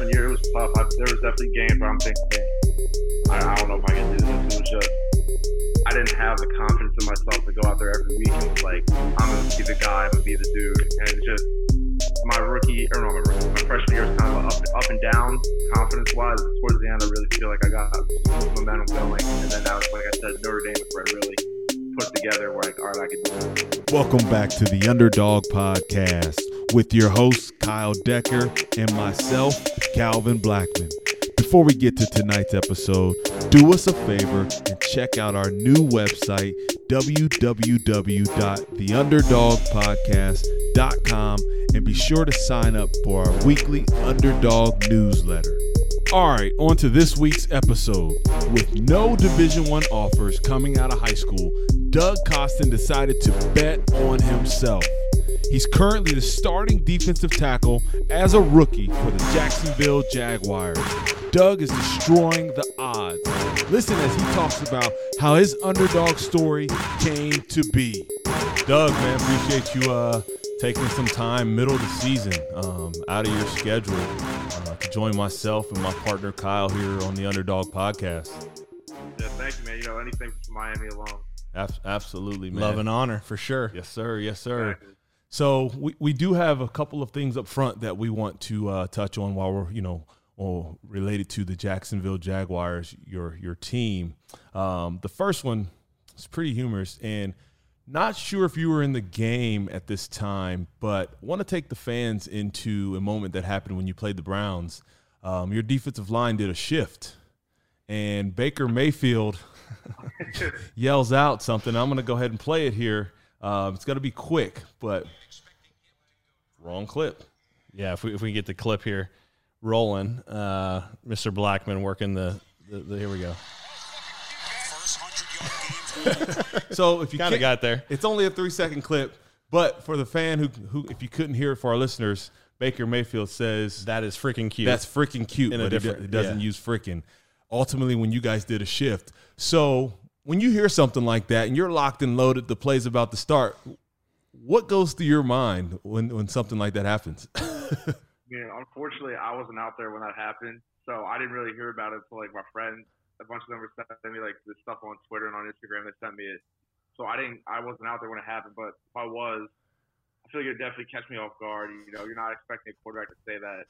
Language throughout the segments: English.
freshman year, it was tough. I, there was definitely games where I'm thinking, I, I don't know if I can do this. It was just I didn't have the confidence in myself to go out there every week and like, I'm gonna be the guy, I'm gonna be the dude. And it's just my rookie, or no, my, rookie, my freshman year was kind of up, up and down confidence wise. Towards the end, I really feel like I got momentum going. And then was, like I said, Notre Dame where I really put together where like, all right, I can do it. Welcome back to the Underdog Podcast with your hosts, Kyle Decker and myself, Calvin Blackman. Before we get to tonight's episode, do us a favor and check out our new website, www.theunderdogpodcast.com, and be sure to sign up for our weekly Underdog newsletter. All right, on to this week's episode. With no Division One offers coming out of high school, Doug Costin decided to bet on himself. He's currently the starting defensive tackle as a rookie for the Jacksonville Jaguars. Doug is destroying the odds. Listen as he talks about how his underdog story came to be. Doug, man, appreciate you uh, taking some time middle of the season um, out of your schedule uh, to join myself and my partner Kyle here on the Underdog Podcast. Yeah, thank you, man. You know, anything for Miami alone. absolutely, man. Love and honor for sure. Yes, sir. Yes, sir. Exactly. So we, we do have a couple of things up front that we want to uh, touch on while we're you know or related to the Jacksonville Jaguars, your your team. Um, the first one is pretty humorous and not sure if you were in the game at this time, but want to take the fans into a moment that happened when you played the Browns. Um, your defensive line did a shift, and Baker Mayfield yells out something. I'm going to go ahead and play it here. Um, it's going to be quick, but wrong clip. Yeah, if we if we get the clip here rolling, uh, Mr. Blackman working the, the, the here we go. So if you Kind of got there. it's only a three second clip, but for the fan who who if you couldn't hear it for our listeners, Baker Mayfield says That is freaking cute. that's freaking cute, In a but he do- different- he doesn't yeah. use freaking. Ultimately, when you guys did a shift, so when you hear something like that and you're locked and loaded, the play's about to start. What goes through your mind when when something like that happens? Yeah, unfortunately, I wasn't out there when that happened, so I didn't really hear about it until like my friends. A bunch of them were sending me like this stuff on Twitter and on Instagram. They sent me it, so I didn't. I wasn't out there when it happened, but if I was, I feel like it would definitely catch me off guard. You know, you're not expecting a quarterback to say that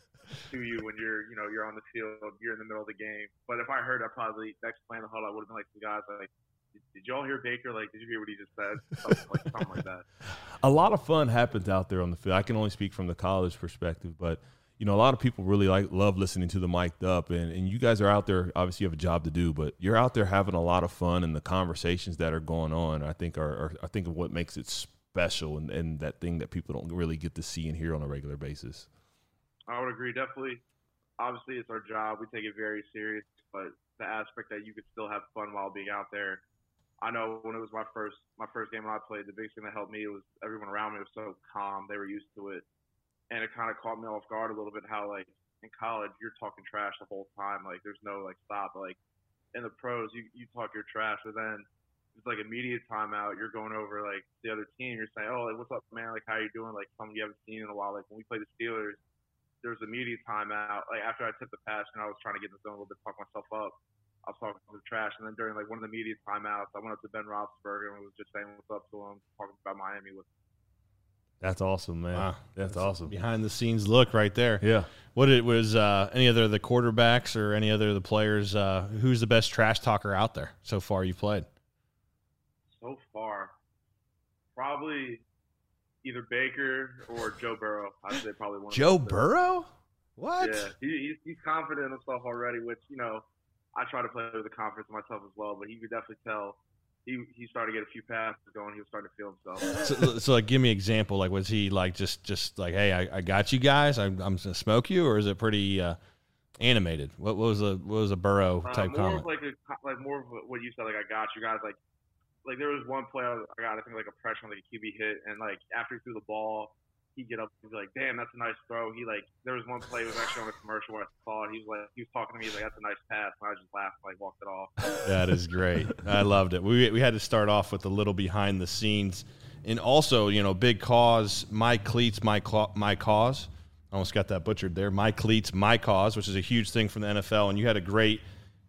to you when you're, you know, you're on the field, you're in the middle of the game. But if I heard, I probably next play in the huddle, I would have been like the guys like. Did, y'all hear Baker? Like, did you hear what he just said? Something like, something like that. a lot of fun happens out there on the field. I can only speak from the college perspective, but you know, a lot of people really like love listening to the mic'd up, and, and you guys are out there. Obviously, you have a job to do, but you're out there having a lot of fun, and the conversations that are going on, I think, are, are I think of what makes it special, and, and that thing that people don't really get to see and hear on a regular basis. I would agree. Definitely. Obviously, it's our job. We take it very serious, but the aspect that you could still have fun while being out there. I know when it was my first my first game I played, the biggest thing that helped me was everyone around me was so calm. They were used to it, and it kind of caught me off guard a little bit. How like in college, you're talking trash the whole time. Like there's no like stop. Like in the pros, you you talk your trash, but then it's like immediate timeout. You're going over like the other team. You're saying, oh, like what's up, man? Like how you doing? Like something you haven't seen in a while. Like when we played the Steelers, there was immediate timeout. Like after I tipped the pass, and I was trying to get in the zone a little bit, talk myself up. I was talking to the trash, and then during like one of the media timeouts, I went up to Ben Roethlisberger and was just saying what's up to him, talking about Miami with. That's awesome, man. Wow. That's awesome. behind the scenes look right there. Yeah. What it was uh, any other of the quarterbacks or any other of the players? Uh, who's the best trash talker out there so far you played? So far, probably either Baker or Joe Burrow. I'd say probably one. of Joe. Burrow? What? Yeah, he, he's, he's confident in himself already, which you know, I try to play with the confidence myself as well. But he could definitely tell he he started to get a few passes going. He was starting to feel himself. So, so like, give me an example. Like, was he like just just like, hey, I, I got you guys. I'm, I'm gonna smoke you, or is it pretty uh, animated? What, what was a what was a Burrow Uh, type more comment? like a, like more of what you said. Like I got you guys. Like like there was one play I got. I think like a pressure on like a QB hit, and like after he threw the ball, he get up and be like, "Damn, that's a nice throw." He like there was one play was actually on a commercial where I saw it. He was like he was talking to me he's like, "That's a nice pass," and I just laughed like walked it off. That is great. I loved it. We, we had to start off with a little behind the scenes. And also, you know, big cause, my cleats, my, my cause. I almost got that butchered there. My cleats, my cause, which is a huge thing from the NFL, and you had a great,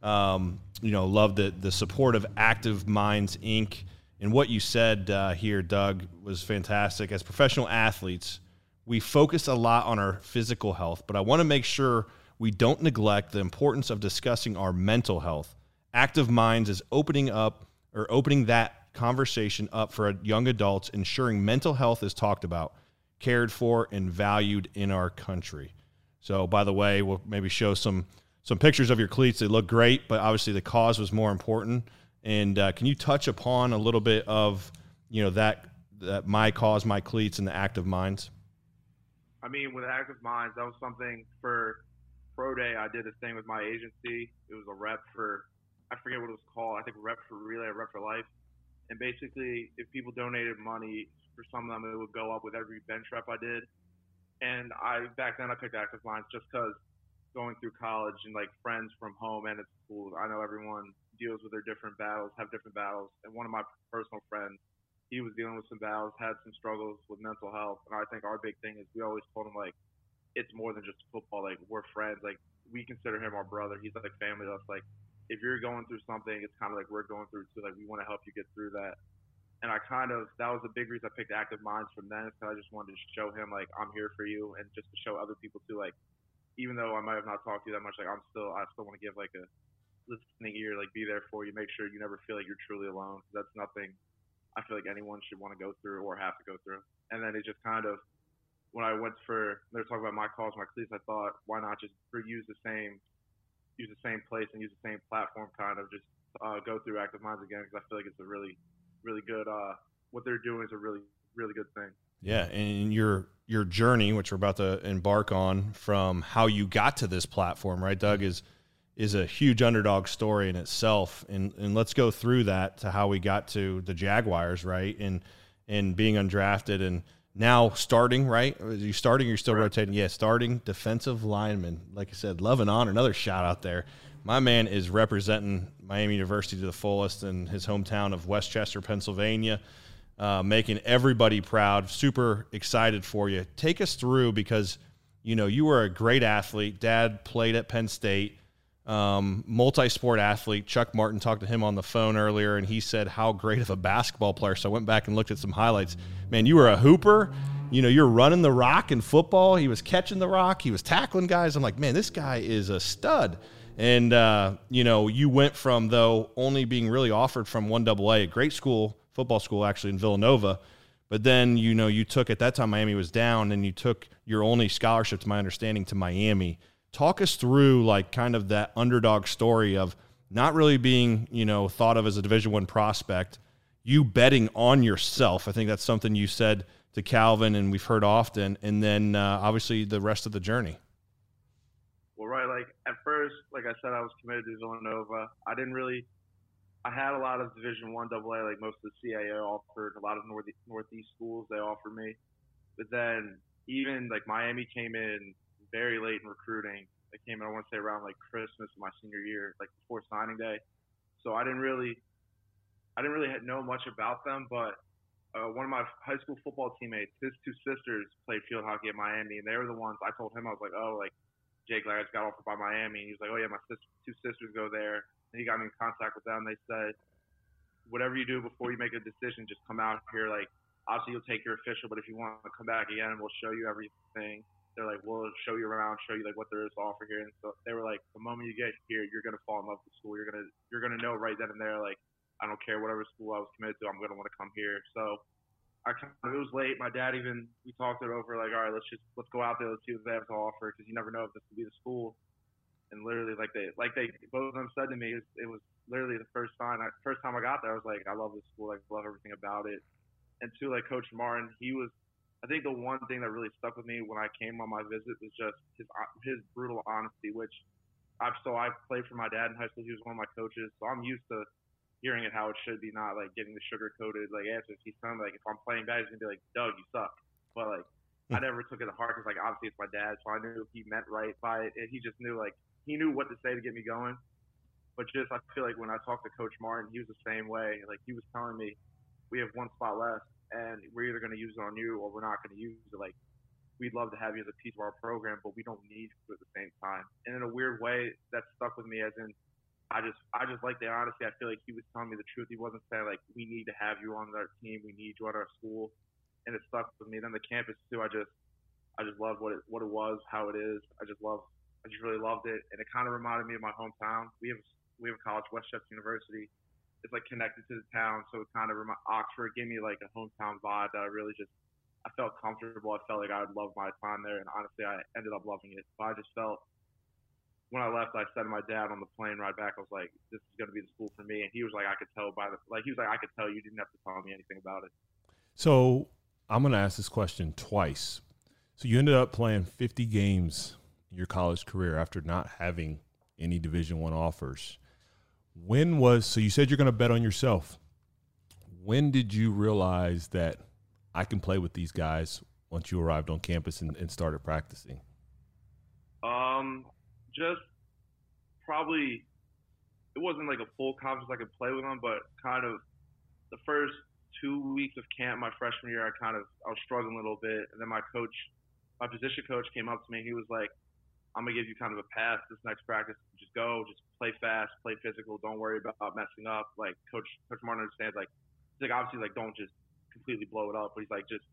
um, you know, love the the support of Active Minds Inc. And what you said uh, here, Doug, was fantastic. As professional athletes, we focus a lot on our physical health, but I want to make sure we don't neglect the importance of discussing our mental health. Active Minds is opening up or opening that conversation up for young adults, ensuring mental health is talked about cared for, and valued in our country. So, by the way, we'll maybe show some some pictures of your cleats. They look great, but obviously the cause was more important. And uh, can you touch upon a little bit of you know that that my cause, my cleats, and the active minds? I mean, with active minds, that was something for pro day. I did this thing with my agency. It was a rep for I forget what it was called. I think rep for relay, rep for life. And basically, if people donated money for some of them, it would go up with every bench rep I did. And I back then I picked active minds just because going through college and like friends from home and at school, I know everyone deals with their different battles, have different battles. And one of my personal friends, he was dealing with some battles, had some struggles with mental health. And I think our big thing is we always told him like it's more than just football. Like we're friends. Like we consider him our brother. He's like family to us. Like if you're going through something, it's kind of like we're going through too. Like we want to help you get through that and I kind of that was a big reason I picked Active Minds from then because I just wanted to show him like I'm here for you and just to show other people too like even though I might have not talked to you that much like I'm still I still want to give like a listening ear like be there for you make sure you never feel like you're truly alone that's nothing I feel like anyone should want to go through or have to go through and then it just kind of when I went for they were talking about my cause my cleats I thought why not just use the same use the same place and use the same platform kind of just uh, go through Active Minds again because I feel like it's a really really good. Uh, what they're doing is a really really good thing. Yeah, and your your journey, which we're about to embark on, from how you got to this platform, right, Doug, is is a huge underdog story in itself. And and let's go through that to how we got to the Jaguars, right, and and being undrafted and now starting, right? Are you starting? You're still right. rotating. Yeah, starting defensive lineman. Like I said, love and honor. Another shout out there my man is representing Miami University to the fullest in his hometown of West Chester, Pennsylvania, uh, making everybody proud. Super excited for you. Take us through because you know you were a great athlete. Dad played at Penn State, um, multi-sport athlete. Chuck Martin talked to him on the phone earlier, and he said how great of a basketball player. So I went back and looked at some highlights. Man, you were a hooper. You know, you're running the rock in football. He was catching the rock. He was tackling guys. I'm like, man, this guy is a stud. And uh, you know, you went from though only being really offered from one double A, a great school, football school actually in Villanova. But then you know you took at that time Miami was down, and you took your only scholarship, to my understanding, to Miami. Talk us through like kind of that underdog story of not really being you know thought of as a Division One prospect. You betting on yourself. I think that's something you said to Calvin, and we've heard often. And then uh, obviously the rest of the journey. Well, right, like at first, like I said, I was committed to Villanova. I didn't really. I had a lot of Division One AA, like most of the CAA offered. A lot of north Northeast schools they offered me, but then even like Miami came in very late in recruiting. They came in, I want to say around like Christmas of my senior year, like before signing day. So I didn't really, I didn't really know much about them. But uh, one of my high school football teammates, his two sisters played field hockey at Miami, and they were the ones I told him I was like, oh, like Jake Larry got offered by Miami. And he was like, oh yeah, my sister, two sisters go there. And he got me in contact with them. They said, whatever you do before you make a decision, just come out here. Like, obviously you'll take your official, but if you want to come back again, we'll show you everything. They're like, we'll show you around, show you like what there is to offer here. And so they were like, the moment you get here, you're gonna fall in love with the school. You're gonna you're gonna know right then and there, like, I don't care whatever school I was committed to, I'm gonna want to come here. So I kind of, it was late. My dad even we talked it over like, all right, let's just let's go out there, let's see what they have to offer because you never know if this will be the school. And literally, like they like they both of them said to me, it was, it was literally the first time I, first time I got there, I was like, I love this school, like love everything about it. And two, like Coach Martin, he was. I think the one thing that really stuck with me when I came on my visit was just his his brutal honesty, which I've so I played for my dad in high school. He was one of my coaches, so I'm used to hearing it how it should be, not like getting the sugar coated like answers. He's kind of like if I'm playing bad, he's gonna be like, Doug, you suck. But like I hmm. never took it to heart because like obviously it's my dad, so I knew he meant right by it. And he just knew like he knew what to say to get me going. But just I feel like when I talked to Coach Martin, he was the same way. Like he was telling me, we have one spot left, and we're either going to use it on you or we're not going to use it. Like we'd love to have you as a piece of our program, but we don't need you at the same time. And in a weird way, that stuck with me as in I just I just like the honesty. I feel like he was telling me the truth. He wasn't saying like we need to have you on our team, we need you at our school, and it stuck with me. Then the campus too. I just I just loved what it what it was, how it is. I just love I just really loved it, and it kind of reminded me of my hometown. We have we have a college, West Chester University. It's like connected to the town, so it kind of Oxford gave me like a hometown vibe that I really just I felt comfortable. I felt like I would love my time there, and honestly, I ended up loving it. So I just felt when I left, I said to my dad on the plane ride back, I was like, "This is going to be the school for me." And he was like, "I could tell by the like." He was like, "I could tell you didn't have to tell me anything about it." So I'm going to ask this question twice. So you ended up playing 50 games in your college career after not having any Division One offers. When was so? You said you're going to bet on yourself. When did you realize that I can play with these guys once you arrived on campus and, and started practicing? Um, just probably it wasn't like a full confidence I could play with them, but kind of the first two weeks of camp my freshman year, I kind of I was struggling a little bit, and then my coach, my position coach, came up to me. He was like, "I'm gonna give you kind of a pass this next practice. Just go, just play fast, play physical. Don't worry about messing up." Like Coach Coach Martin understands. Like he's like obviously like don't just completely blow it up, but he's like just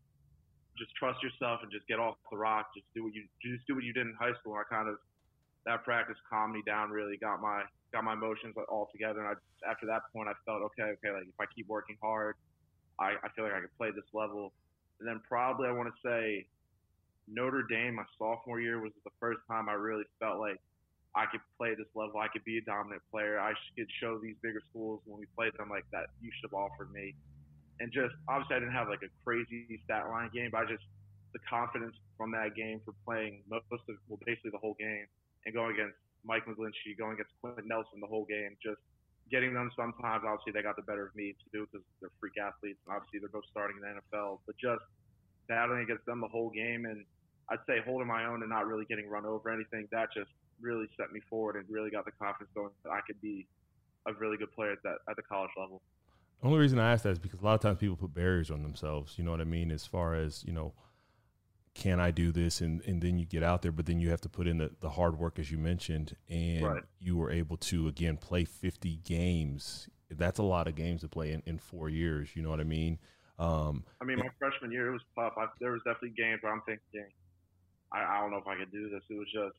just trust yourself and just get off the rock. Just do what you just do what you did in high school. I kind of that practice calmed me down. Really got my got my emotions all together. And I after that point, I felt okay. Okay, like if I keep working hard, I, I feel like I could play this level. And then probably I want to say Notre Dame, my sophomore year was the first time I really felt like I could play this level. I could be a dominant player. I could show these bigger schools when we played them like that. You should have offered me. And just obviously I didn't have like a crazy stat line game, but I just the confidence from that game for playing most of well basically the whole game and going against Mike McGlinchey, going against Quenton Nelson the whole game, just getting them sometimes. Obviously, they got the better of me to do because they're freak athletes, and obviously they're both starting in the NFL. But just battling against them the whole game, and I'd say holding my own and not really getting run over or anything, that just really set me forward and really got the confidence going that I could be a really good player at that at the college level. The only reason I ask that is because a lot of times people put barriers on themselves. You know what I mean? As far as you know can I do this? And, and then you get out there, but then you have to put in the, the hard work, as you mentioned, and right. you were able to, again, play 50 games. That's a lot of games to play in, in four years. You know what I mean? Um, I mean, my freshman year, it was tough. I, there was definitely games where I'm thinking, I, I don't know if I could do this. It was just,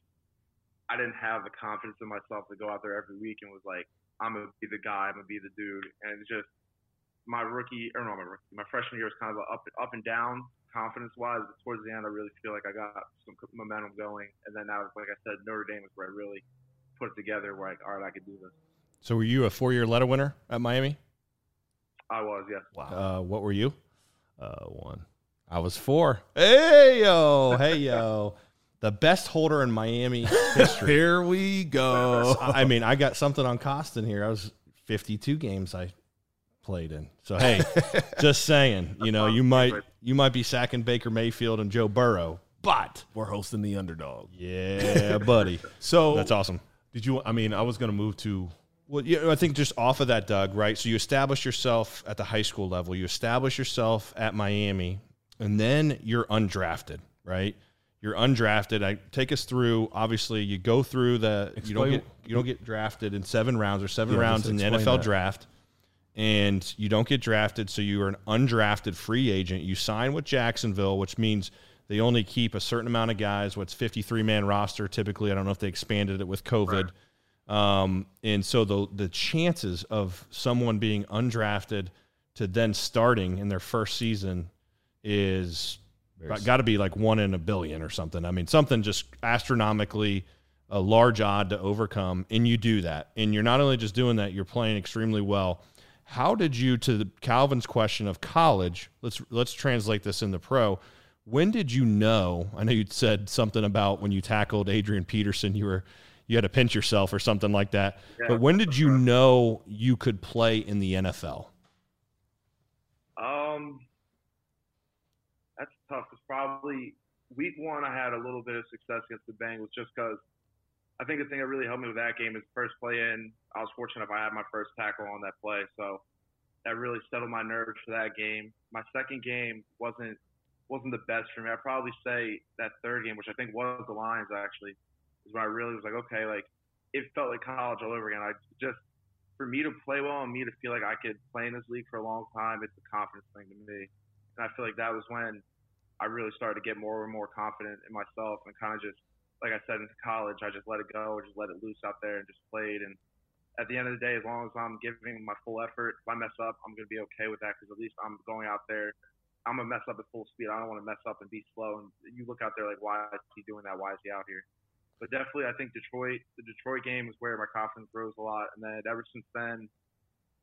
I didn't have the confidence in myself to go out there every week and was like, I'm going to be the guy, I'm going to be the dude. And it's just, my rookie, or no, my rookie, my freshman year was kind of up, up and down confidence wise. But towards the end, I really feel like I got some momentum going. And then now, like I said, Notre Dame is where I really put it together. Where like, all right, I could do this. So, were you a four-year letter winner at Miami? I was, yes. Wow. Uh, what were you? Uh, one. I was four. Hey yo, hey yo. The best holder in Miami history. Here we go. I mean, I got something on Costin here. I was 52 games I played in. So hey, just saying, you know, you might you might be sacking Baker Mayfield and Joe Burrow, but we're hosting the underdog. Yeah, buddy. so that's awesome. Did you? I mean, I was going to move to. Well, yeah, I think just off of that, Doug. Right. So you establish yourself at the high school level. You establish yourself at Miami, and then you're undrafted. Right. You're undrafted. I take us through. Obviously, you go through the. Explain, you don't get you don't get drafted in seven rounds or seven yeah, rounds in the NFL that. draft and you don't get drafted, so you are an undrafted free agent. You sign with Jacksonville, which means they only keep a certain amount of guys. What's fifty three man roster typically? I don't know if they expanded it with COVID. Right. Um, and so the the chances of someone being undrafted to then starting in their first season is got to be like one in a billion or something. I mean, something just astronomically a large odd to overcome, and you do that. And you're not only just doing that, you're playing extremely well. How did you, to Calvin's question of college, let's let's translate this in the pro. When did you know? I know you said something about when you tackled Adrian Peterson, you were you had to pinch yourself or something like that. Yeah, but when did you know you could play in the NFL? Um, tough. It's probably week one. I had a little bit of success against the Bengals just because I think the thing that really helped me with that game is first play in. I was fortunate if I had my first tackle on that play, so that really settled my nerves for that game. My second game wasn't wasn't the best for me. I'd probably say that third game, which I think was the Lions actually, is when I really was like, okay, like it felt like college all over again. I just for me to play well and me to feel like I could play in this league for a long time, it's a confidence thing to me. And I feel like that was when I really started to get more and more confident in myself and kind of just, like I said, into college, I just let it go just let it loose out there and just played. And at the end of the day, as long as I'm giving my full effort, if I mess up, I'm going to be okay with that because at least I'm going out there. I'm going to mess up at full speed. I don't want to mess up and be slow. And you look out there like, why is he doing that? Why is he out here? But definitely, I think Detroit, the Detroit game is where my confidence grows a lot. And then ever since then,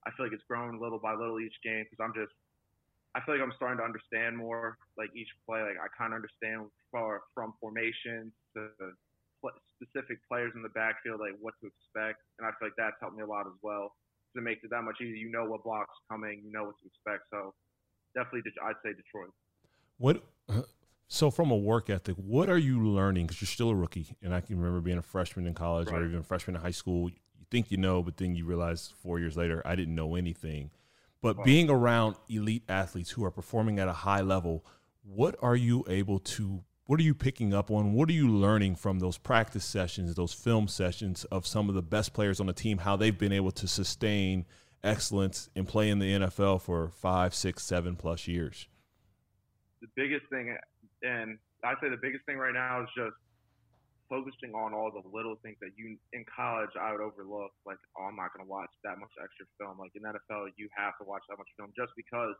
I feel like it's grown little by little each game because I'm just, I feel like I'm starting to understand more like each play. Like I kind of understand far from formation to specific players in the backfield, like what to expect. And I feel like that's helped me a lot as well. To make it that much easier, you know what blocks coming, you know what to expect. So definitely, I'd say Detroit. What so, from a work ethic, what are you learning? Because you're still a rookie, and I can remember being a freshman in college right. or even a freshman in high school. You think you know, but then you realize four years later, I didn't know anything. But being around elite athletes who are performing at a high level, what are you able to? What are you picking up on? What are you learning from those practice sessions, those film sessions of some of the best players on the team? How they've been able to sustain excellence and play in the NFL for five, six, seven plus years. The biggest thing and I'd say the biggest thing right now is just focusing on all the little things that you in college I would overlook. Like, oh, I'm not going to watch that much extra film. Like in NFL, you have to watch that much film just because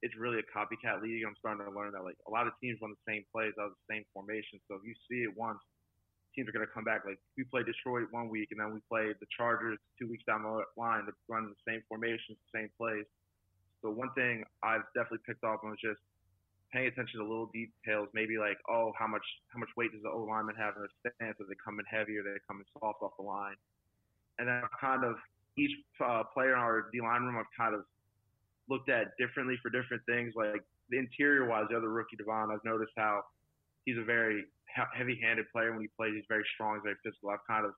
it's really a copycat league. I'm starting to learn that like a lot of teams run the same plays out of the same formation. So if you see it once, teams are going to come back. Like we play Detroit one week, and then we play the Chargers two weeks down the line to run the same formations, the same plays. So one thing I've definitely picked up on is just paying attention to little details, maybe like, oh, how much how much weight does the O lineman have in their stance? Are they coming heavy? or Are they coming soft off the line? And then I've kind of each uh, player in our D line room, I've kind of looked at differently for different things. Like the interior wise, the other rookie Davon, I've noticed how he's a very heavy-handed player when he plays. He's very strong, he's very physical. I've kind of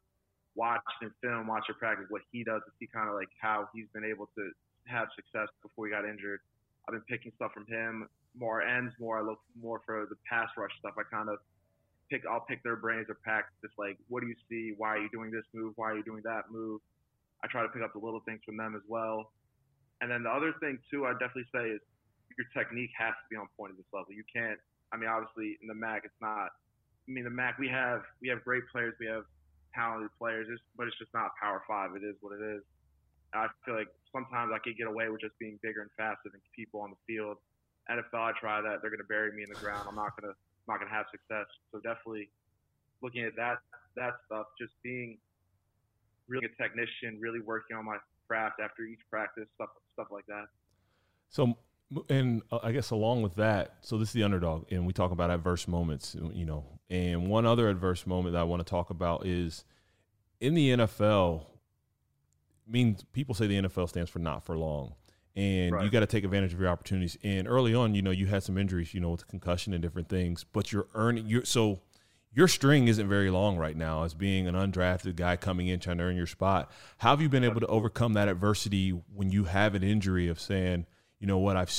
watched in film, watched in practice what he does to see kind of like how he's been able to have success before he got injured. I've been picking stuff from him more ends more. I look more for the pass rush stuff. I kind of pick. I'll pick their brains or practice. Like, what do you see? Why are you doing this move? Why are you doing that move? I try to pick up the little things from them as well. And then the other thing too, I definitely say is your technique has to be on point at this level. You can't. I mean, obviously in the MAC, it's not. I mean, the MAC we have we have great players, we have talented players, but it's just not Power Five. It is what it is. I feel like sometimes I could get away with just being bigger and faster than people on the field NFL, I try that, they're going to bury me in the ground. I'm not going to not going to have success. So definitely looking at that that stuff, just being really a technician, really working on my craft after each practice, stuff stuff like that. So, and uh, I guess along with that, so this is the underdog, and we talk about adverse moments, you know. And one other adverse moment that I want to talk about is in the NFL. Means people say the NFL stands for not for long and right. you got to take advantage of your opportunities. And early on, you know, you had some injuries, you know, with concussion and different things, but you're earning you so your string isn't very long right now as being an undrafted guy coming in trying to earn your spot. How have you been able to overcome that adversity when you have an injury of saying, you know what, I've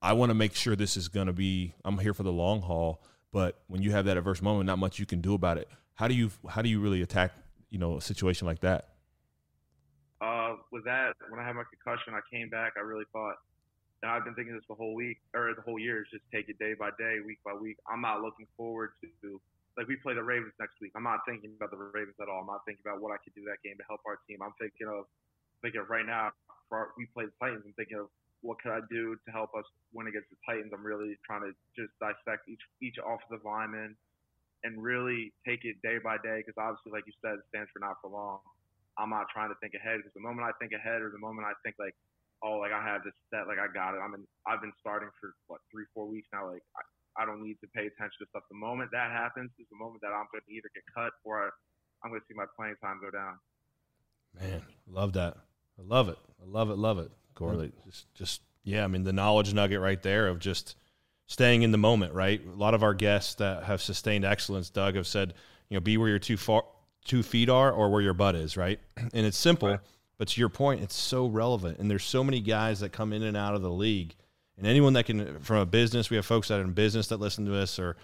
I want to make sure this is going to be I'm here for the long haul, but when you have that adverse moment, not much you can do about it. How do you how do you really attack, you know, a situation like that? With that, when I had my concussion, I came back. I really thought, and I've been thinking this the whole week or the whole year is just take it day by day, week by week. I'm not looking forward to like we play the Ravens next week. I'm not thinking about the Ravens at all. I'm not thinking about what I could do that game to help our team. I'm thinking of thinking of right now. For our, we play the Titans. I'm thinking of what could I do to help us win against the Titans. I'm really trying to just dissect each each offensive lineman and really take it day by day because obviously, like you said, it stands for not for long. I'm not trying to think ahead because the moment I think ahead or the moment I think like, oh, like I have this set, like I got it. I'm in, I've been starting for what three, four weeks now. Like I, I don't need to pay attention to stuff. The moment that happens is the moment that I'm going to either get cut or I'm going to see my playing time go down. Man, love that. I love it. I love it. Love it. Corley, mm-hmm. just, just yeah. I mean, the knowledge nugget right there of just staying in the moment. Right. A lot of our guests that have sustained excellence, Doug, have said, you know, be where you're too far two feet are or where your butt is, right? And it's simple, right. but to your point, it's so relevant. And there's so many guys that come in and out of the league And anyone that can, from a business, we have folks that are in business that listen to us or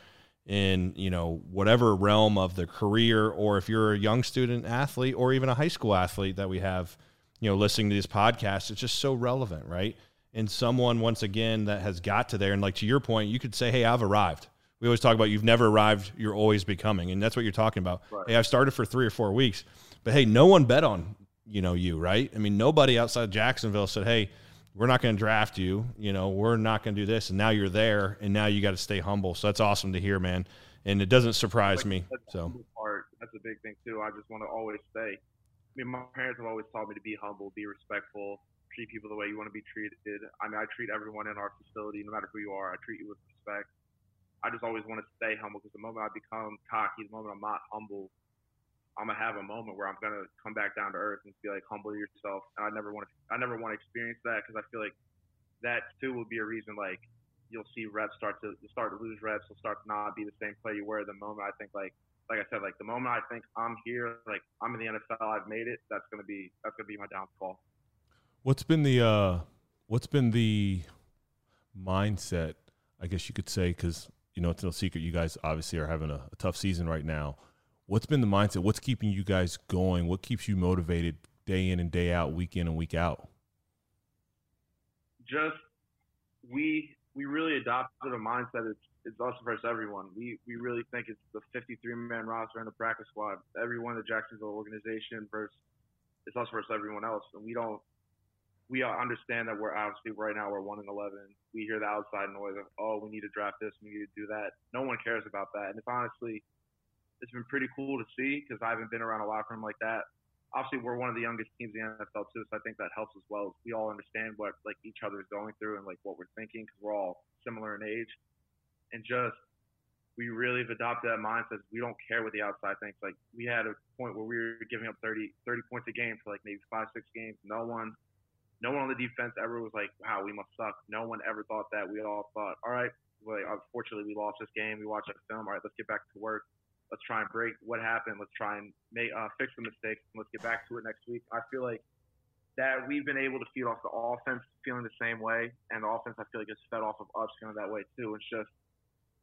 in, you know, whatever realm of the career, or if you're a young student athlete or even a high school athlete that we have, you know, listening to these podcasts, it's just so relevant, right? And someone, once again, that has got to there. And like to your point, you could say, hey, I've arrived. We always talk about you've never arrived, you're always becoming. And that's what you're talking about. Right. Hey, I've started for three or four weeks, but hey, no one bet on, you know, you, right? I mean, nobody outside Jacksonville said, hey, we're not going to draft you. You know, we're not going to do this. And now you're there, and now you got to stay humble. So that's awesome to hear, man. And it doesn't surprise like, me. so part that's a big thing too. I just want to always say. I mean, my parents have always taught me to be humble, be respectful, treat people the way you want to be treated. I mean, I treat everyone in our facility, no matter who you are, I treat you with respect. I just always want to stay humble because the moment I become cocky, the moment I'm not humble, I'm gonna have a moment where I'm gonna come back down to earth and be like, humble yourself. And I never want to, I never want to experience that because I feel like that too will be a reason like you'll see reps start to start to lose reps. You'll start to not be the same player you were the moment. I think like, like I said, like the moment I think I'm here, like I'm in the NFL, I've made it. That's gonna be that's gonna be my downfall. What's been the uh, what's been the mindset? I guess you could say because you know it's no secret you guys obviously are having a, a tough season right now what's been the mindset? What's keeping you guys going? What keeps you motivated day in and day out, week in and week out? Just we we really adopted a mindset. It's it's us versus everyone. We we really think it's the 53 man roster and the practice squad. Everyone in the Jacksonville organization versus it's us versus everyone else, and we don't. We understand that we're obviously right now we're one in eleven. We hear the outside noise of oh we need to draft this, we need to do that. No one cares about that, and it's honestly it's been pretty cool to see because I haven't been around a locker room like that. Obviously, we're one of the youngest teams in the NFL too, so I think that helps as well. We all understand what like each other is going through and like what we're thinking because we're all similar in age, and just we really have adopted that mindset. We don't care what the outside thinks. Like we had a point where we were giving up 30, 30 points a game for like maybe five, six games. No one, no one on the defense ever was like, "Wow, we must suck." No one ever thought that. We all thought, "All right, well, unfortunately, we lost this game. We watched that film. All right, let's get back to work." Let's try and break what happened. Let's try and make uh, fix the mistakes. And let's get back to it next week. I feel like that we've been able to feed off the offense feeling the same way, and the offense I feel like is fed off of us feeling that way too. It's just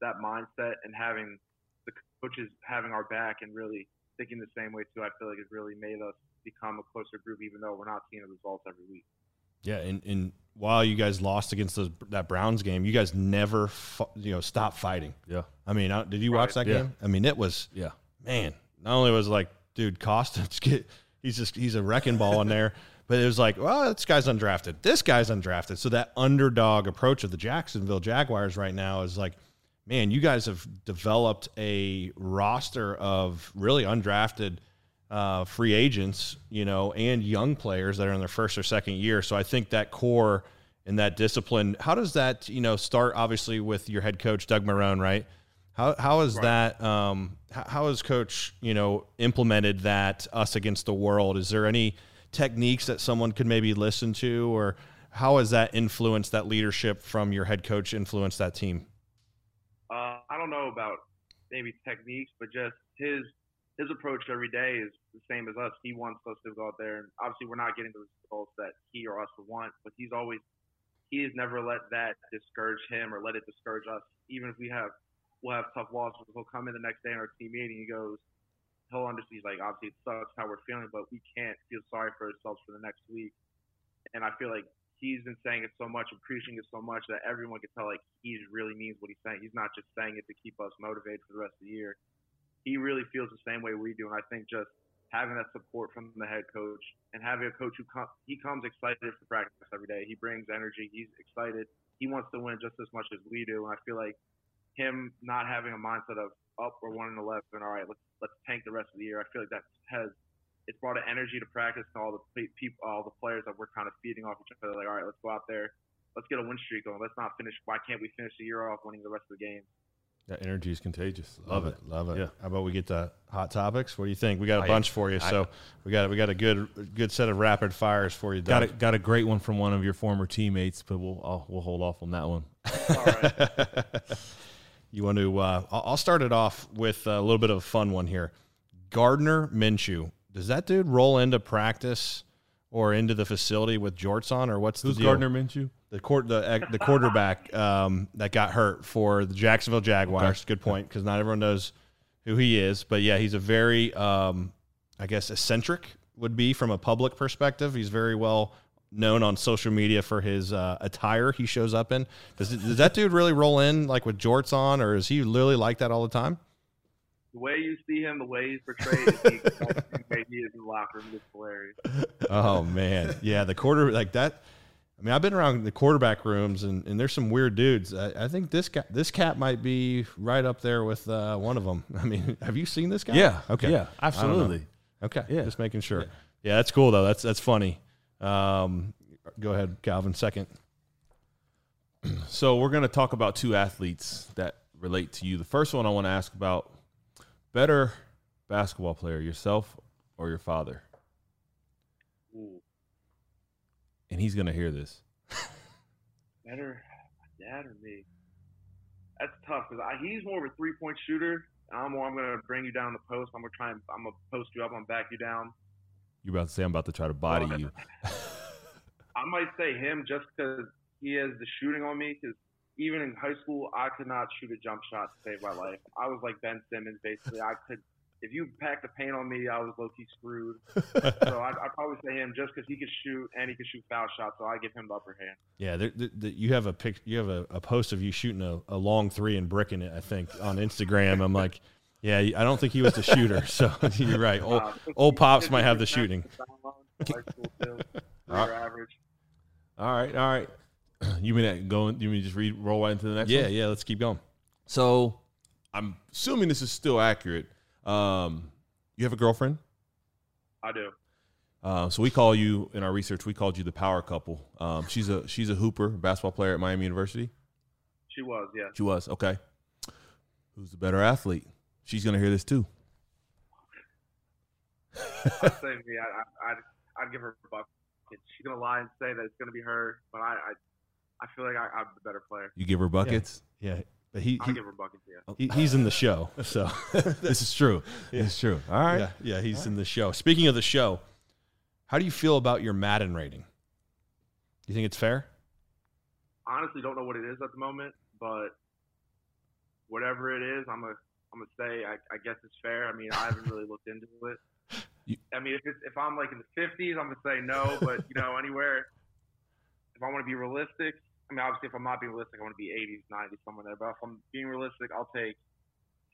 that mindset and having the coaches having our back and really thinking the same way too. I feel like has really made us become a closer group, even though we're not seeing the results every week. Yeah, and, and while you guys lost against those, that Browns game, you guys never you know stopped fighting. Yeah, I mean, uh, did you watch that yeah. game? I mean, it was yeah, man. Not only was like, dude, Costin get he's just he's a wrecking ball in there, but it was like, well, this guy's undrafted. This guy's undrafted. So that underdog approach of the Jacksonville Jaguars right now is like, man, you guys have developed a roster of really undrafted uh, free agents, you know, and young players that are in their first or second year. So I think that core and that discipline. How does that, you know, start? Obviously with your head coach Doug Marrone, right? How how is right. that? Um, how, how has Coach, you know, implemented that us against the world? Is there any techniques that someone could maybe listen to, or how has that influenced that leadership from your head coach? Influenced that team? Uh, I don't know about maybe techniques, but just his his approach every day is the same as us. He wants us to go out there, and obviously we're not getting the results that he or us would want, but he's always he has never let that discourage him or let it discourage us. Even if we have we'll have tough losses, he'll come in the next day in our team meeting. He goes, he'll understand. He's like, obviously it sucks how we're feeling, but we can't feel sorry for ourselves for the next week. And I feel like he's been saying it so much and preaching it so much that everyone can tell like he really means what he's saying. He's not just saying it to keep us motivated for the rest of the year he really feels the same way we do. And I think just having that support from the head coach and having a coach who com- he comes excited for practice every day. He brings energy. He's excited. He wants to win just as much as we do. And I feel like him not having a mindset of up or one and eleven. All right, let's let's tank the rest of the year. I feel like that has it's brought an energy to practice and all the people, all the players that we're kind of feeding off each other. Like, all right, let's go out there, let's get a win streak going. Let's not finish. Why can't we finish the year off winning the rest of the games? That energy is contagious. Love, love it. it. love it. Yeah. How about we get to hot topics? What do you think? We got a bunch for you, so we got we got a good good set of rapid fires for you. Doug. Got a, got a great one from one of your former teammates, but we'll I'll, we'll hold off on that one. All right. you want to? Uh, I'll start it off with a little bit of a fun one here. Gardner Minshew. Does that dude roll into practice or into the facility with jorts on, or what's Who's the deal? Gardner Minshew? The court the the quarterback um, that got hurt for the Jacksonville Jaguars. Good point because not everyone knows who he is, but yeah, he's a very um, I guess eccentric would be from a public perspective. He's very well known on social media for his uh, attire he shows up in. Does, does that dude really roll in like with jorts on, or is he literally like that all the time? The way you see him, the way he's portrayed, is he, he is in the locker room. It's hilarious. Oh man, yeah, the quarter like that. I mean, I've been around the quarterback rooms, and, and there's some weird dudes. I, I think this guy, this cat might be right up there with uh, one of them. I mean, have you seen this guy? Yeah. Okay. Yeah. Absolutely. Okay. Yeah. Just making sure. Yeah. Yeah. that's cool though. That's that's funny. Um, go ahead, Calvin. Second. So we're going to talk about two athletes that relate to you. The first one I want to ask about better basketball player, yourself or your father? Ooh, And he's going to hear this. better my dad or me? That's tough because he's more of a three point shooter. I'm more. I'm gonna bring you down the post. I'm gonna try and I'm gonna post you up. I'm gonna back you down. You're about to say I'm about to try to body Well, you. I might say him just because he has the shooting on me. Because even in high school, I could not shoot a jump shot to save my life. I was like Ben Simmons, basically. I could, if you packed the paint on me, I was low key screwed. so I'd, I'd probably say him just because he could shoot and he could shoot foul shots. So I give him the upper hand. Yeah, you have a pic, you have a, a post of you shooting a, a long three and bricking it. I think on Instagram. I'm like, yeah, I don't think he was the shooter. So you're right. Old, Uh, old pops might have the shooting. High school too. Career average. All right. All right. You mean that going? You mean just read roll right into the next Yeah, one? yeah. Let's keep going. So I'm assuming this is still accurate. Um, you have a girlfriend? I do. Uh, so we call you in our research. We called you the power couple. Um, she's a she's a hooper, basketball player at Miami University. She was, yeah. She was okay. Who's the better athlete? She's gonna hear this too. I'd say me. I, I, I'd, I'd give her a buck. She's gonna lie and say that it's gonna be her, but I, I, I feel like I, I'm the better player. You give her buckets. Yeah, but he, he, give him buckets, yeah. he he's in the show. So this is true. Yeah. It's true. All right. yeah, yeah, he's in the show. Speaking of the show, how do you feel about your Madden rating? Do you think it's fair? Honestly, don't know what it is at the moment, but whatever it is, I'm gonna, I'm gonna say I, I guess it's fair. I mean, I haven't really looked into it. You- I mean, if it's, if I'm like in the 50s, I'm gonna say no. But you know, anywhere, if I want to be realistic, I mean, obviously, if I'm not being realistic, I want to be 80s, 90s, somewhere there. But if I'm being realistic, I'll take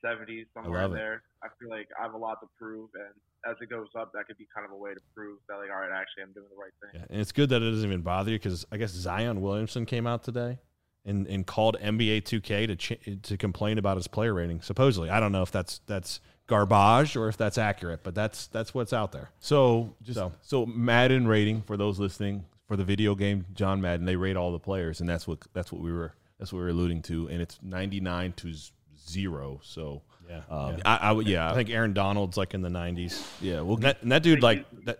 70s, somewhere love in it. there. I feel like I have a lot to prove, and as it goes up, that could be kind of a way to prove that, like, all right, actually, I'm doing the right thing. Yeah, and it's good that it doesn't even bother you because I guess Zion Williamson came out today and, and called NBA 2K to ch- to complain about his player rating. Supposedly, I don't know if that's that's garbage or if that's accurate, but that's that's what's out there. So just So. so. Madden rating for those listening for the video game John Madden, they rate all the players, and that's what that's what we were that's what we were alluding to, and it's ninety nine to zero. So Yeah, um, yeah. I, I would yeah I think Aaron Donald's like in the 90s. yeah we'll And that, and that dude, like that,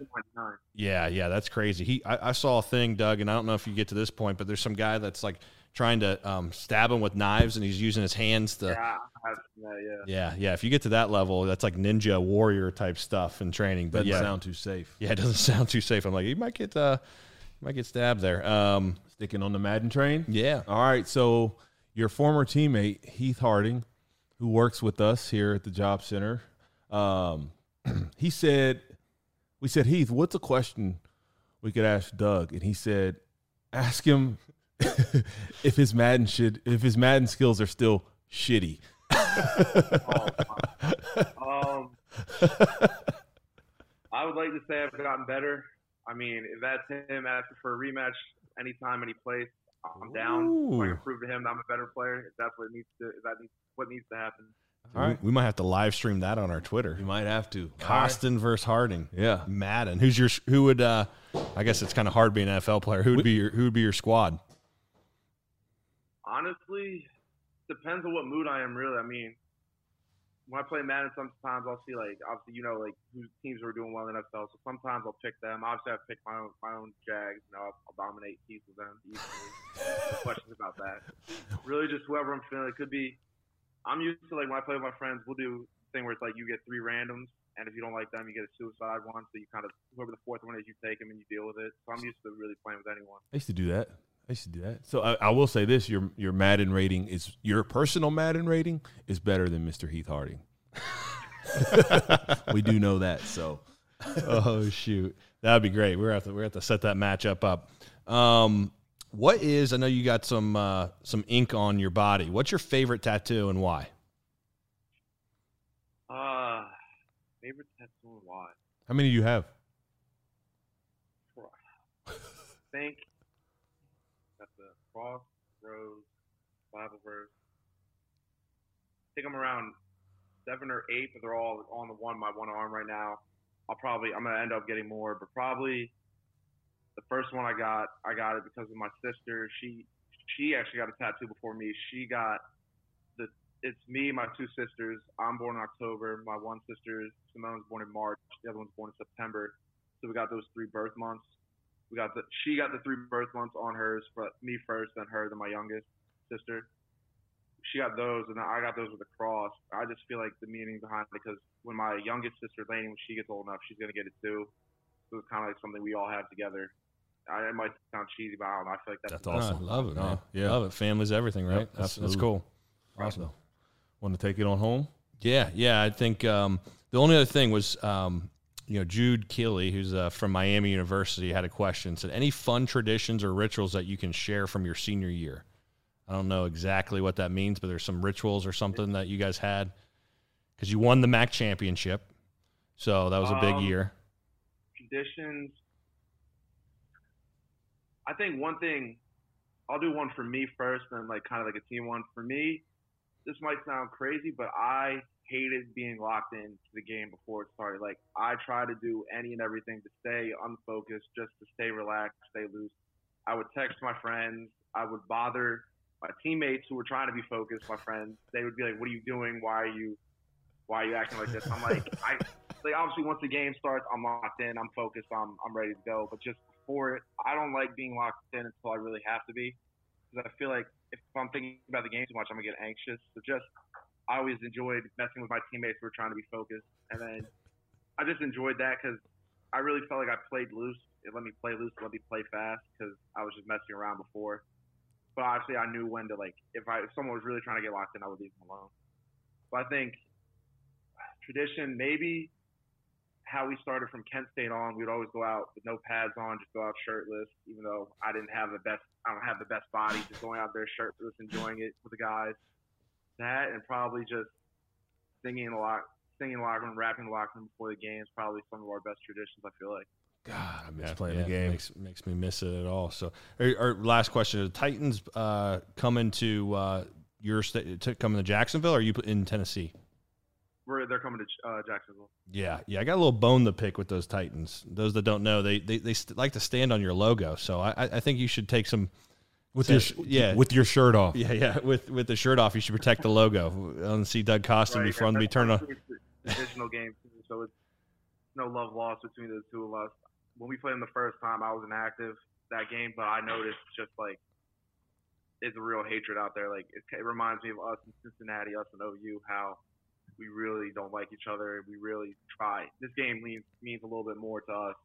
Yeah, yeah, that's crazy. He, I, I saw a thing, Doug, and I don't know if you get to this point, but there's some guy that's like trying to um, stab him with knives, and he's using his hands to. Yeah, I that, yeah. Yeah, yeah. If you get to that level, that's like ninja warrior type stuff in training. But doesn't yeah, sound too safe. yeah, it doesn't sound too safe. I'm like, you might get, uh, you might get stabbed there. Um, Sticking on the Madden train. yeah, All right, so your former teammate Heath Harding, who works with us here at the job center, um, he said, "We said Heath, what's a question we could ask Doug?" And he said, "Ask him if his Madden should, if his Madden skills are still shitty." Oh, um, I would like to say I've gotten better. I mean, if that's him asking for a rematch anytime, any place, I'm down. If I can prove to him that I'm a better player, if that's what needs to, if that needs, what needs to happen. All right, we, we might have to live stream that on our Twitter. you might have to. Costin versus Harding. Yeah. Madden. Who's your? Who would? uh I guess it's kind of hard being an NFL player. Who would be your? Who would be your squad? Honestly, depends on what mood I am. Really, I mean, when I play Madden, sometimes I'll see like obviously you know like who teams are doing well in the NFL. So sometimes I'll pick them. Obviously, I pick my own my own Jags. You know, I'll, I'll dominate teams with them questions about that. Really, just whoever I'm feeling. It could be. I'm used to like when I play with my friends, we'll do thing where it's like you get three randoms, and if you don't like them, you get a suicide one. So you kind of whoever the fourth one is, you take them and you deal with it. So I'm used to really playing with anyone. I used to do that. I used to do that. So I, I will say this: your your Madden rating is your personal Madden rating is better than Mr. Heath Harding. we do know that. So oh shoot, that'd be great. We're have to we're have to set that matchup up. Um, what is? I know you got some uh, some ink on your body. What's your favorite tattoo and why? Uh, favorite tattoo and why? how many do you have? I think rose, Bible verse. I think I'm around seven or eight, but they're all on the one my one arm right now. I'll probably I'm gonna end up getting more, but probably the first one I got, I got it because of my sister. She she actually got a tattoo before me. She got the it's me, my two sisters. I'm born in October. My one sister Simone's born in March. The other one's born in September. So we got those three birth months. We got the she got the three birth months on hers, but me first, then her, then my youngest sister. She got those, and I got those with a cross. I just feel like the meaning behind it because when my youngest sister Lainey, when she gets old enough, she's gonna get it too. So it's kind of like something we all have together. I, it might sound cheesy, but I don't know. I feel like that's, That's awesome. I love it, No, man. yeah. love it. Family's everything, right? Yep, that's, that's cool. Awesome. Want to take it on home? Yeah, yeah. I think um, the only other thing was, um, you know, Jude Keeley, who's uh, from Miami University, had a question. Said, any fun traditions or rituals that you can share from your senior year? I don't know exactly what that means, but there's some rituals or something that you guys had because you won the MAC championship, so that was a big Um, year. traditions. I think one thing, I'll do one for me first, and like kind of like a team one. For me, this might sound crazy, but I hated being locked into the game before it started. Like I try to do any and everything to stay unfocused, just to stay relaxed, stay loose. I would text my friends. I would bother my teammates who were trying to be focused. My friends, they would be like, "What are you doing? Why are you, why are you acting like this?" I'm like, I like obviously once the game starts, I'm locked in, I'm focused, I'm I'm ready to go. But just before it, I don't like being locked in until I really have to be, because I feel like if I'm thinking about the game too much, I'm gonna get anxious. So just I always enjoyed messing with my teammates who were trying to be focused, and then I just enjoyed that because I really felt like I played loose. It let me play loose, let me play fast because I was just messing around before. But obviously, I knew when to like if I if someone was really trying to get locked in, I would leave them alone. But I think tradition maybe how we started from Kent State on, we'd always go out with no pads on, just go out shirtless. Even though I didn't have the best, I don't have the best body, just going out there shirtless, enjoying it with the guys. That and probably just singing a lot, singing in the locker room, rapping in the locker room before the game is Probably some of our best traditions. I feel like. God, I miss Yeah, playing yeah, the game. Makes, makes me miss it at all. So, our, our last question: the Titans uh, coming to uh, your state, to coming to Jacksonville? Or are you in Tennessee? We're, they're coming to uh, Jacksonville. Yeah, yeah. I got a little bone to pick with those Titans. Those that don't know, they they, they st- like to stand on your logo. So I, I think you should take some. With So- your sh- yeah. with your shirt off. Yeah, yeah. With with the shirt off, you should protect the logo. I want to see Doug Costin Right, before I'm to be that's turned on. obviously it's Divisional game, too, so it's no love lost between the two of us. When we played them the first time, I was inactive that game, but I noticed just like it's a real hatred out there. Like it, it reminds me of us in Cincinnati, us and OU, how we really don't like each other. We really try. This game means means a little bit more to us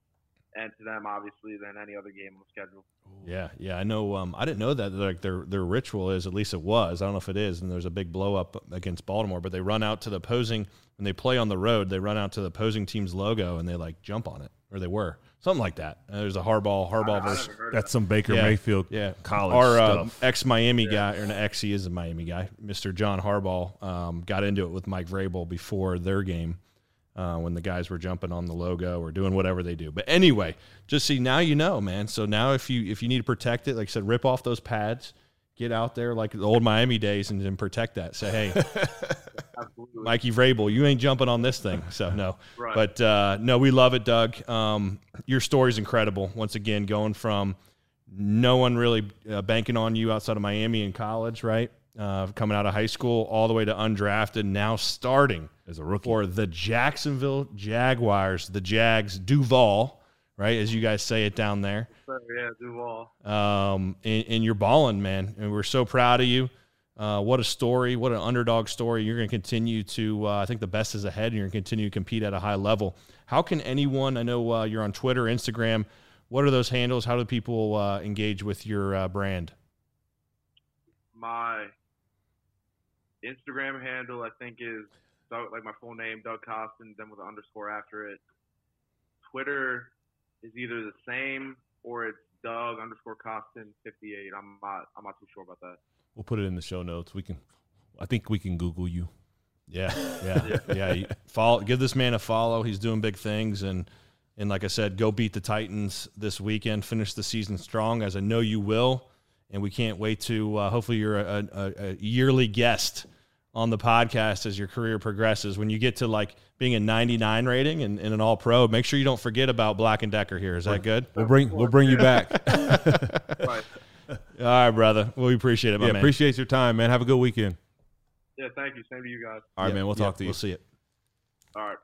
and to them, obviously, than any other game on the schedule. Yeah, yeah. I know. Um, I didn't know that. Like their their ritual is at least it was. I don't know if it is. And there's a big blow up against Baltimore, but they run out to the opposing when they play on the road. They run out to the opposing team's logo and they like jump on it, or they were something like that. And there's a Harbaugh Harbaugh I, I versus never heard of That's some Baker Yeah. Mayfield yeah college Our uh, ex Miami guy, or an ex, he is a Miami guy, Mr. John Harbaugh, um, got into it with Mike Vrabel before their game uh, when the guys were jumping on the logo or doing whatever they do. But anyway, just see now you know, man. So now if you if you need to protect it, like I said, rip off those pads, get out there like the old Miami days, and then protect that. Say, hey, Mikey Vrabel, you ain't jumping on this thing. So no, Right. but uh, no, we love it, Doug. Um, your story's incredible. Once again, going from no one really uh, banking on you outside of Miami in college, right? Uh, coming out of high school, all the way to undrafted, now starting as a rookie. for the Jacksonville Jaguars, the Jags Duval, right? As you guys say it down there yeah, Duval. um, and, and you're balling, man. And we're so proud of you. Uh, what a story! What an underdog story! You're going to continue to. Uh, I think the best is ahead, and you're going to continue to compete at a high level. How can anyone? I know uh, you're on Twitter, Instagram. what are those handles? How do people uh, engage with your uh, brand? My Instagram handle, I think, is Doug, like my full name, Doug Costin, then with an underscore after it. Twitter is either the same or it's Doug underscore Costin fifty eight. I'm not I'm not too sure about that. We'll put it in the show notes. We can. I think we can Google you. Yeah, yeah, yeah. You follow, give this man a follow. He's doing big things, and and like I said, go beat the Titans this weekend. Finish the season strong, as I know you will. And we can't wait to. Uh, hopefully, you're a, a, a yearly guest on the podcast as your career progresses. When you get to like being a 99 rating and, and an All Pro, make sure you don't forget about Black and Decker here. Is that good? We'll bring we'll bring you back. Right. All right, brother. Well, we appreciate it, my yeah, man. appreciate your time, man. Have a good weekend. Yeah, thank you. Same to you guys. All right, Yeah, man. We'll yeah, talk to you. We'll see it. All right.